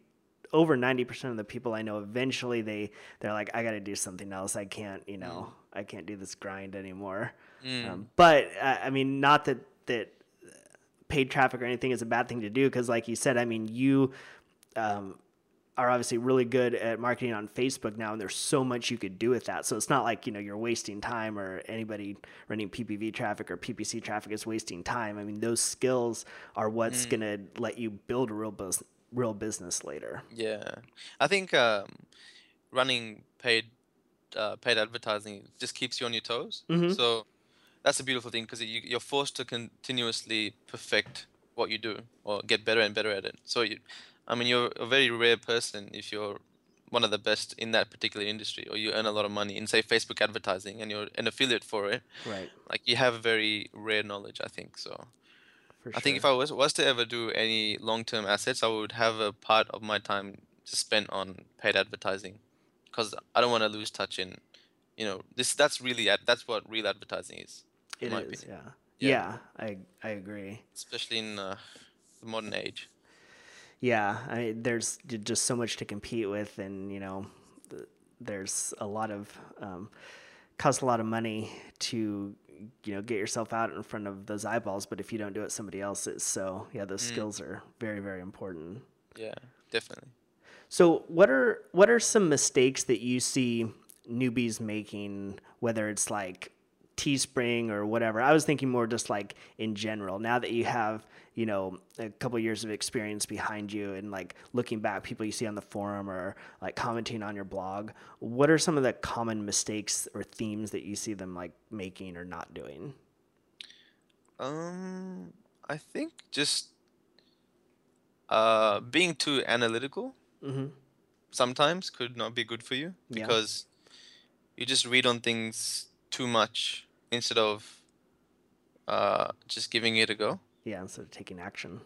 over ninety percent of the people I know eventually they they're like I got to do something else. I can't, you know, I can't do this grind anymore. mm, Um, but uh, I mean, not that that paid traffic or anything is a bad thing to do because, like you said, I mean, you um, are obviously really good at marketing on Facebook now, and there's so much you could do with that. So it's not like you know you're wasting time, or anybody running PPV traffic or PPC traffic is wasting time. I mean, those skills are what's Mm. gonna let you build a real bus- real business later. Yeah, I think um, running paid uh, paid advertising just keeps you on your toes. Mhm. So that's a beautiful thing because you, you're forced to continuously perfect what you do or get better and better at it. So you, I mean, you're a very rare person if you're one of the best in that particular industry or you earn a lot of money in say Facebook advertising and you're an affiliate for it. Right. Like you have very rare knowledge, I think. So. For I think if. I was was to ever do any long term assets, I would have a part of my time to spend on paid advertising, because I don't want to lose touch in, you know, this that's really ad, that's what real advertising is, It is, opinion, yeah. Yeah. yeah. I I agree. especially in uh, the modern age. Yeah, I there's just so much to compete with, and you know, there's a lot of um, costs a lot of money to you know get yourself out in front of those eyeballs. But if you don't do it, somebody else is. So yeah, those skills are very very important. Yeah, definitely. So what are what are some mistakes that you see newbies making, whether it's like Teespring or whatever? I was thinking more just like in general. Now that you have, you know, a couple years of experience behind you and like looking back people you see on the forum or like commenting on your blog, what are some of the common mistakes or themes that you see them like making or not doing? Um, I think just uh being too analytical Mhm. sometimes could not be good for you Yeah. because you just read on things too much instead of uh just giving it a go. Yeah, instead of taking action.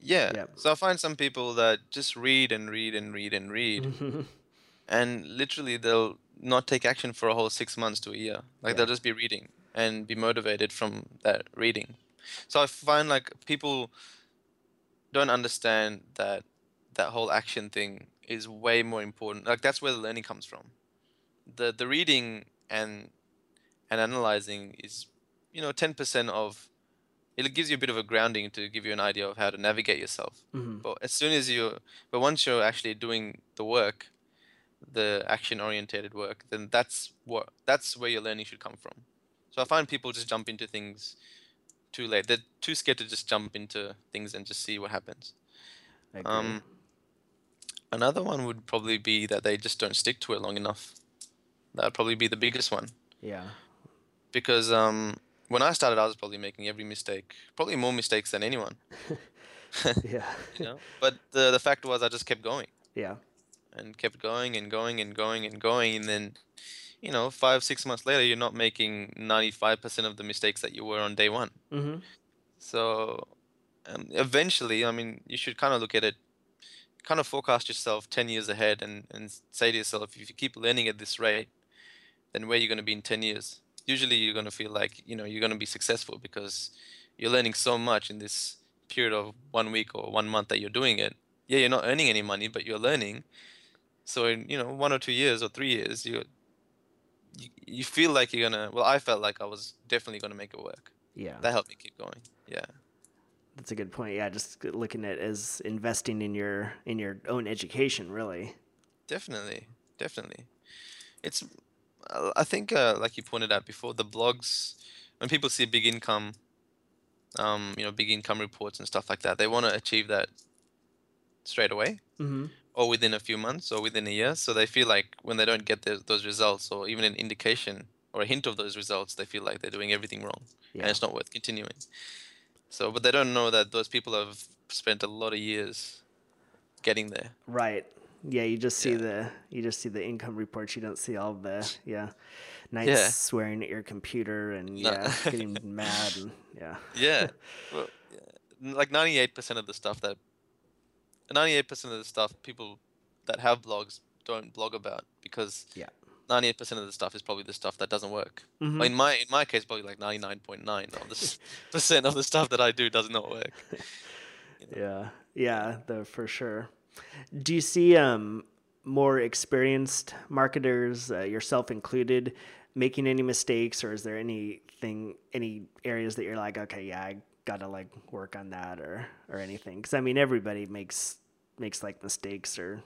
Yeah. Yep. So I find some people that just read and read and read and read, (laughs) and literally they'll not take action for a whole six months to a year. Like Yeah. they'll just be reading and be motivated from that reading. So I find like people don't understand that that whole action thing is way more important. Like that's where the learning comes from. The the reading and and analyzing is you know 10% of it gives you a bit of a grounding to give you an idea of how to navigate yourself. Mhm. But as soon as you, but once you're actually doing the work, the action-orientated work, then that's what that's where your learning should come from. So I find people just jump into things too late. They're too scared to just jump into things and just see what happens. Um, another one would probably be that they just don't stick to it long enough. That would probably be the biggest one yeah. Because um, when I started, I was probably making every mistake, probably more mistakes than anyone. (laughs) Yeah. (laughs) you know? But the the fact was, I just kept going yeah. and kept going and going and going and going, and then, you know, five six months later, you're not making ninety five percent of the mistakes that you were on day one. Mm-hmm. So, um, eventually, I mean, you should kind of look at it, kind of forecast yourself ten years ahead, and and say to yourself, if you keep learning at this rate, then where are you're going to be in ten years. Usually, you're going to feel like you know you're going to be successful because you're learning so much in this period of one week or one month that you're doing it. Yeah, you're not earning any money, but you're learning. So in you know one or two years or three years, you you, you feel like you're gonna. Well, I felt like I was definitely gonna make it work. Yeah. That helped me keep going. Yeah. That's a good point. Yeah, just looking at it as investing in your in your own education, really. Definitely, definitely. It's, I think, uh, like you pointed out before, the blogs, when people see big income, um, you know, big income reports and stuff like that, they want to achieve that straight away Mm-hmm. or within a few months or within a year. So they feel like when they don't get those those results or even an indication or a hint of those results, they feel like they're doing everything wrong Yeah. and it's not worth continuing. So, but they don't know that those people have spent a lot of years getting there. Right. Yeah, you just see Yeah. the you just see the income reports. You don't see all the yeah nights Yeah. swearing at your computer and No. yeah (laughs) getting mad and yeah Yeah. (laughs) well, like ninety-eight percent of the stuff that, ninety-eight percent of the stuff people that have blogs don't blog about because Yeah. ninety-eight percent of the stuff is probably the stuff that doesn't work. Mhm. Well, In my in my case, probably like ninety-nine point nine of this (laughs) percent of the stuff that I do does not work. yeah yeah the for sure. Do you see um more experienced marketers, uh, yourself included, making any mistakes, or is there anything any areas that you're like okay yeah I gotta like work on that or or anything? Because I mean everybody makes makes like mistakes or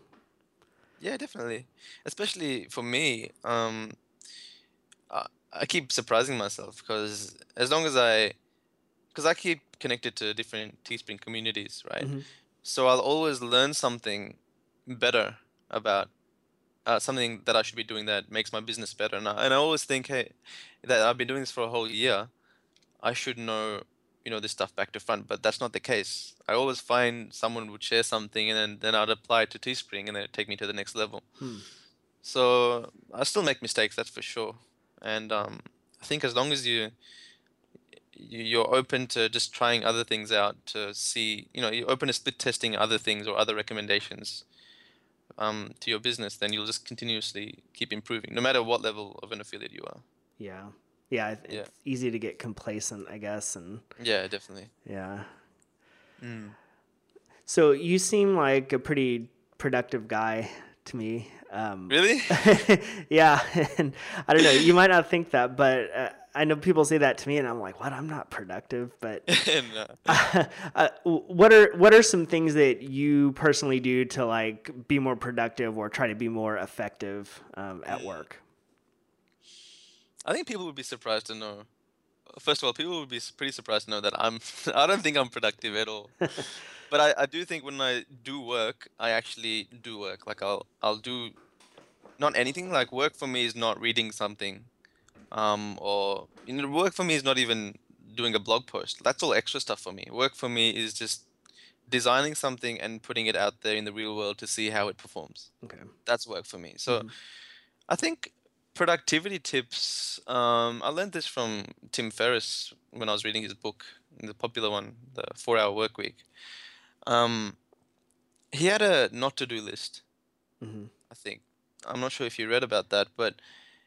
Yeah, definitely. Especially for me, um, I, I keep surprising myself because as long as I, because I keep connected to different Teespring communities, right? hmm So I'll always learn something better about uh, something that I should be doing that makes my business better. And I, and I always think, hey, that I've been doing this for a whole year. I should know, you know, this stuff back to front, but that's not the case. I always find someone would share something and then, then I'd apply it to Teespring and then it'd take me to the next level. Hmm. So I still make mistakes, that's for sure. And um, I think as long as you- you're open to just trying other things out to see, you know, you're open to split testing other things or other recommendations um, to your business, then you'll just continuously keep improving, no matter what level of an affiliate you are. Yeah. Yeah. it- Yeah. It's easy to get complacent, I guess. And Yeah, definitely. yeah. Mm. So you seem like a pretty productive guy to me. Um, Really? (laughs) yeah. (laughs) And I don't know. You might not think that, but uh, I know people say that to me, and I'm like, what? I'm not productive. But (laughs) No. uh, what are what are some things that you personally do to like be more productive or try to be more effective um, at work? I think people would be surprised to know. First of all, people would be pretty surprised to know that I'm. (laughs) I don't think I'm productive at all. (laughs) but I, I do think when I do work, I actually do work. Like I'll I'll do not anything. Like work for me is not reading something, um, or you know, work for me is not even doing a blog post. That's all extra stuff for me. Work for me is just designing something and putting it out there in the real world to see how it performs Okay. that's work for me. So Mhm. I think productivity tips. Um, I learned this from Tim Ferriss when I was reading his book, the popular one, the Four Hour Work Week. Um, he had a not to do list. hmm I think I'm not sure if you read about that, but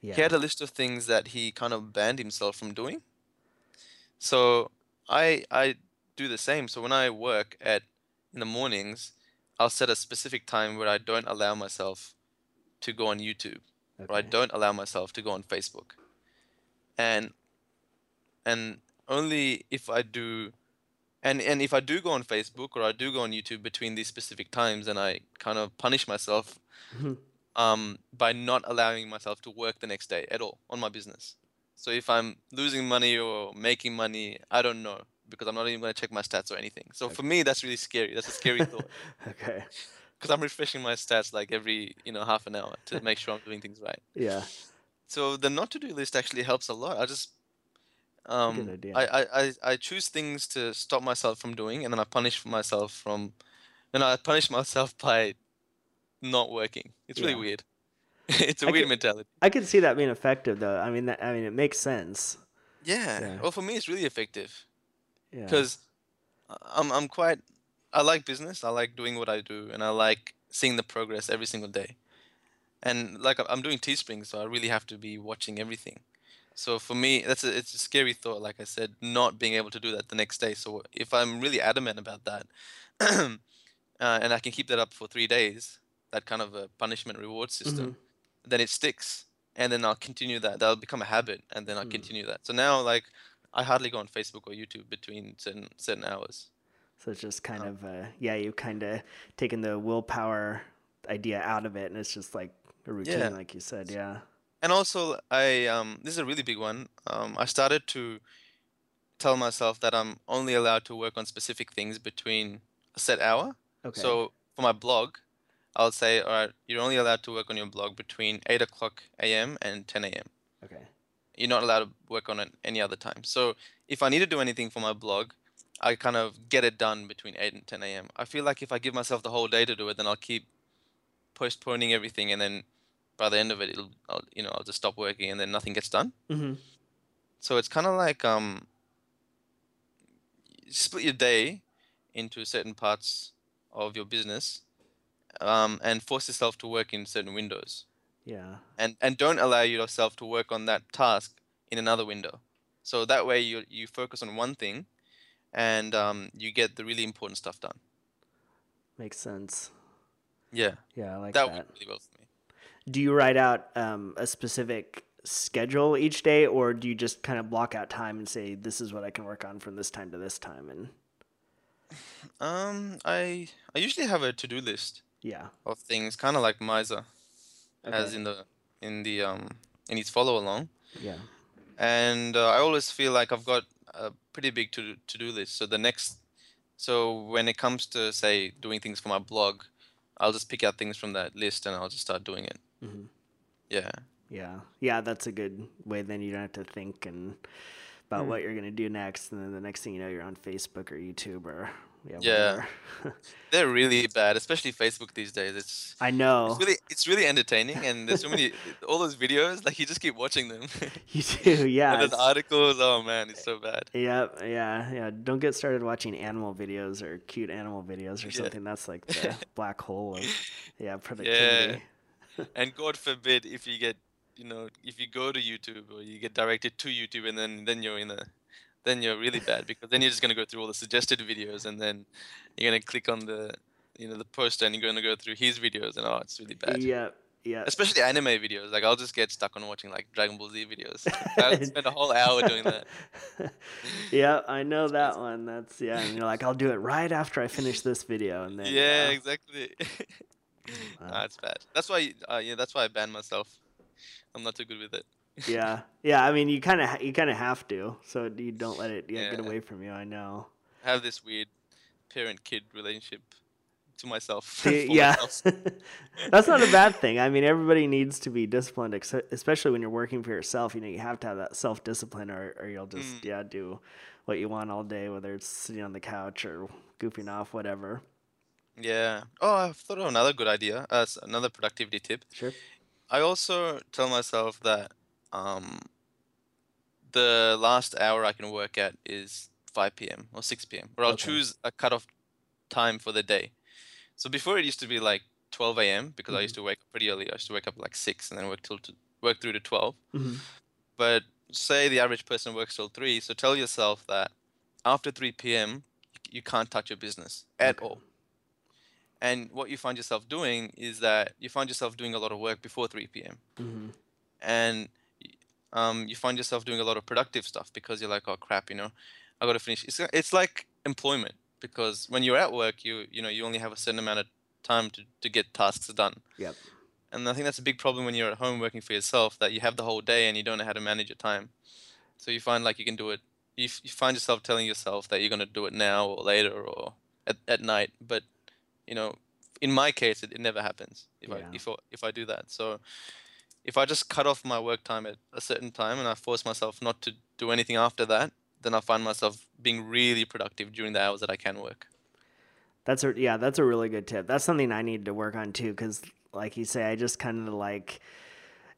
Yeah. he had a list of things that he kind of banned himself from doing. So I I do the same. So when I work at in the mornings, I'll set a specific time where I don't allow myself to go on YouTube or I don't allow myself to go on Facebook. And and only if I do and and if I do go on Facebook or I do go on YouTube between these specific times and I kind of punish myself Mhm. um, by not allowing myself to work the next day at all on my business. So if I'm losing money or making money, I don't know because I'm not even going to check my stats or anything. So for me, that's really scary. That's a scary (laughs) thought okay. Because I'm refreshing my stats like every you know half an hour to make sure I'm doing things right. (laughs) Yeah. So the not to do list actually helps a lot. I just um. I, I, I, choose things to stop myself from doing, and then I punish myself from, and I punish myself by not working. It's really Yeah. weird. (laughs) it's a I weird could- mentality. I can see that being effective, though. I mean, that, I mean, it makes sense. Yeah. Yeah. Well, for me, it's really effective Yeah. because I'm I'm quite. I like business. I like doing what I do, and I like seeing the progress every single day. And like I'm doing Teespring, so I really have to be watching everything. So for me, that's a it's a scary thought. Like I said, not being able to do that the next day. So if I'm really adamant about that, (clears throat) uh, and I can keep that up for three days, that kind of a punishment reward system, then it sticks, and then I'll continue that. That'll become a habit, and then I'll Mm. continue that. So now, like, I hardly go on Facebook or YouTube between certain certain hours. So it's just kind Oh. of, uh, yeah, you kind of taken the willpower idea out of it, and it's just like a routine, Yeah. like you said. Yeah. And also, I um, this is a really big one. Um, I started to tell myself that I'm only allowed to work on specific things between a set hour. Okay. So for my blog, I'll say, all right, you're only allowed to work on your blog between 8 o'clock a.m. and 10 a.m. okay. You're not allowed to work on it any other time. So if I need to do anything for my blog, I kind of get it done between 8 and 10 a.m. I feel like if I give myself the whole day to do it, then I'll keep postponing everything, and then by the end of it, it'll, I'll, you know, I'll just stop working, and then nothing gets done. hmm So it's kind of like um, you split your day into certain parts of your business, um, and force yourself to work in certain windows, Yeah. and and don't allow yourself to work on that task in another window. So that way you you focus on one thing, and um, you get the really important stuff done. Makes sense. Yeah, Yeah, I like that that. worked really well for me. Do you write out um, a specific schedule each day, or do you just kind of block out time and say, this is what I can work on from this time to this time? And (sighs) Um, I I usually have a to-do list. Yeah. of things, kind of like Miser has Okay. in the in the um in his follow along. Yeah. and uh, I always feel like I've got a pretty big to to do list. So the next, so when it comes to say doing things for my blog, I'll just pick out things from that list and I'll just start doing it. Mhm. Yeah, Yeah. Yeah, that's a good way. Then you don't have to think and about Hmm. what you're gonna do next, and then the next thing you know, you're on Facebook or YouTube or yeah. Yeah. (laughs) they're really bad, especially Facebook these days. It's I know. it's really it's really entertaining, and there's so many (laughs) all those videos like you just keep watching them. (laughs) You do, yeah. and then articles, oh man, it's so bad. Yeah, yeah, yeah. Don't get started watching animal videos or cute animal videos or Yeah. something. That's like the black hole of yeah productivity. Yeah. and God forbid if you get you know if you go to YouTube or you get directed to YouTube and then then you're in a then you're really bad because then you're just gonna go through all the suggested videos and then you're gonna click on the you know the poster and you're gonna go through his videos and oh it's really bad. Yeah, yeah. Especially anime videos. Like I'll just get stuck on watching like Dragon Ball Z videos. (laughs) I'll spend a whole hour doing that. (laughs) yeah, I know that one. That's yeah, and you're like, I'll do it right after I finish this video, and then yeah, uh, exactly. (laughs) Wow. it's bad. That's why uh, yeah, that's why I banned myself. I'm not too good with it. Yeah, yeah. I mean, you kind of you kind of have to, so you don't let it yeah, get away from you. I know. I have this weird parent-kid relationship to myself. (laughs) Yeah, myself. (laughs) that's not a bad thing. I mean, everybody needs to be disciplined, especially when you're working for yourself. You know, you have to have that self discipline, or or you'll just Mm. yeah do what you want all day, whether it's sitting on the couch or goofing off, whatever. Yeah. Oh, I've thought of another good idea. Uh, another productivity tip. Sure. I also tell myself that um, the last hour I can work at is 5 p.m. or 6 p.m. Or I'll Okay. choose a cutoff time for the day. So before it used to be like 12 a.m. because I used to wake up pretty early. I used to wake up like six and then work till to, work through to 12. hmm But say the average person works till three, so tell yourself that after 3 p.m. you can't touch your business at Okay. all. And what you find yourself doing is that you find yourself doing a lot of work before 3 p.m. hmm and um, you find yourself doing a lot of productive stuff because you're like, oh crap, you know, I got to finish. It's it's like employment because when you're at work, you you know you only have a certain amount of time to, to get tasks done. Yep. And I think that's a big problem when you're at home working for yourself that you have the whole day and you don't know how to manage your time. So you find like you can do it. You, f- you find yourself telling yourself that you're going to do it now or later or at, at night. But, you know, in my case, it, it never happens if, Yeah. I, if, I, if I do that. So if I just cut off my work time at a certain time and I force myself not to do anything after that, then I find myself being really productive during the hours that I can work. That's a yeah, that's a really good tip. That's something I need to work on too, because like you say, I just kind of like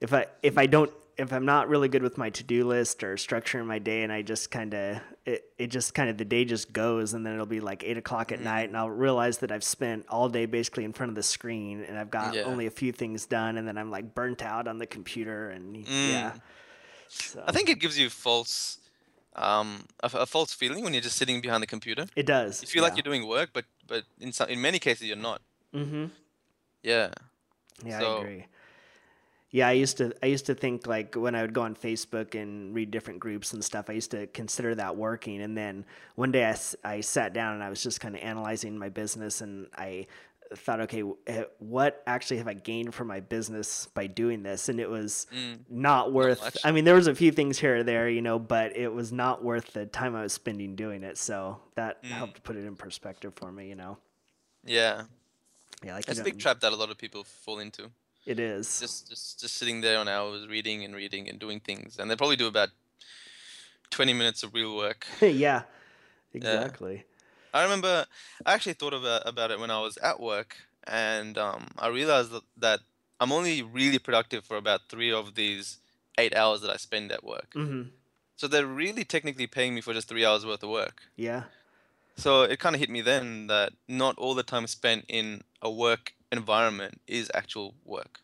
if I if I don't if I'm not really good with my to do list or structuring my day, and I just kind of it it just kind of the day just goes, and then it'll be like eight o'clock at night, and I'll realize that I've spent all day basically in front of the screen, and I've got Yeah. only a few things done, and then I'm like burnt out on the computer, and yeah. So, I think it gives you false, um, a, a false feeling when you're just sitting behind the computer. it does. You feel like you're doing work, but but in some in many cases you're not. Mm-hmm. Yeah. Yeah, So- I agree. Yeah, I used to I used to think like when I would go on Facebook and read different groups and stuff, I used to consider that working. And then one day I, I sat down and I was just kind of analyzing my business and I thought, okay, eh, what actually have I gained from my business by doing this? And it was Mm. not worth. much. I mean, there was a few things here or there, you know, but it was not worth the time I was spending doing it. So that Mm. helped put it in perspective for me, you know. Yeah. Yeah, like That's a big trap that a lot of people fall into. It is. Just just just sitting there on hours reading and reading and doing things, and they probably do about twenty minutes of real work. (laughs) yeah, exactly. I remember I actually thought about about it when I was at work, and um, I realized that, that I'm only really productive for about three of these eight hours that I spend at work. hmm So they're really technically paying me for just three hours worth of work. Yeah. So it kind of hit me then that not all the time spent in a work environment is actual work.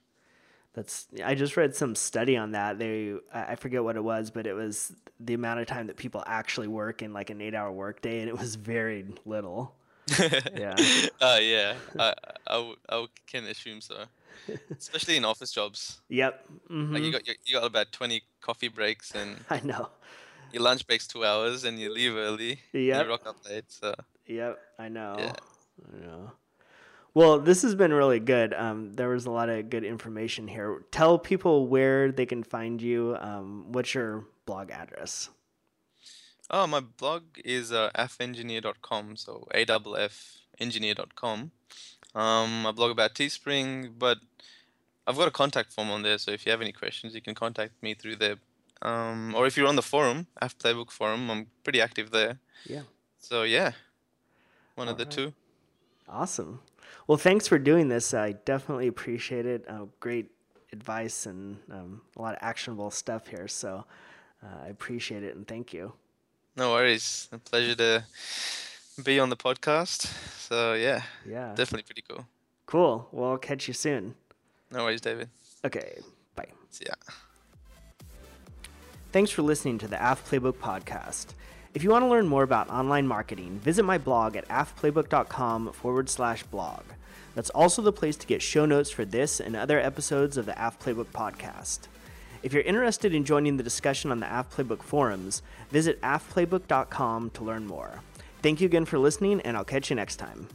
That's I just read some study on that. They I forget what it was, but it was the amount of time that people actually work in like an eight hour workday, and it was very little. (laughs) Yeah. Uh, yeah. I, I, w- I can assume so. Especially in office jobs. Yep. hmm Like you got you, got about 20 coffee breaks and (laughs) I know. your lunch breaks two hours and you leave early. Yeah. You rock up late. So Yep. I know. Yeah. I know. Well, this has been really good. Um, there was a lot of good information here. Tell people where they can find you. Um, what's your blog address? Oh, my blog is uh, affengineer.com, so A-F-F engineer.com. Um, I blog about Teespring, but I've got a contact form on there, so if you have any questions, you can contact me through there. Um, or if you're on the forum, AF Playbook forum, I'm pretty active there. Yeah. So yeah, one All of the right. two. Awesome. Well, thanks for doing this. I definitely appreciate it. Uh, great advice and um, a lot of actionable stuff here. So uh, I appreciate it and thank you. No worries. A pleasure to be on the podcast. So yeah, Yeah. definitely pretty cool. Cool. Well, I'll catch you soon. No worries, David. Okay. Bye. See ya. Thanks for listening to the AF Playbook podcast. If you want to learn more about online marketing, visit my blog at affplaybook.com forward slash blog. That's also the place to get show notes for this and other episodes of the AF Playbook podcast. If you're interested in joining the discussion on the AF Playbook forums, visit affplaybook.com to learn more. Thank you again for listening, and I'll catch you next time.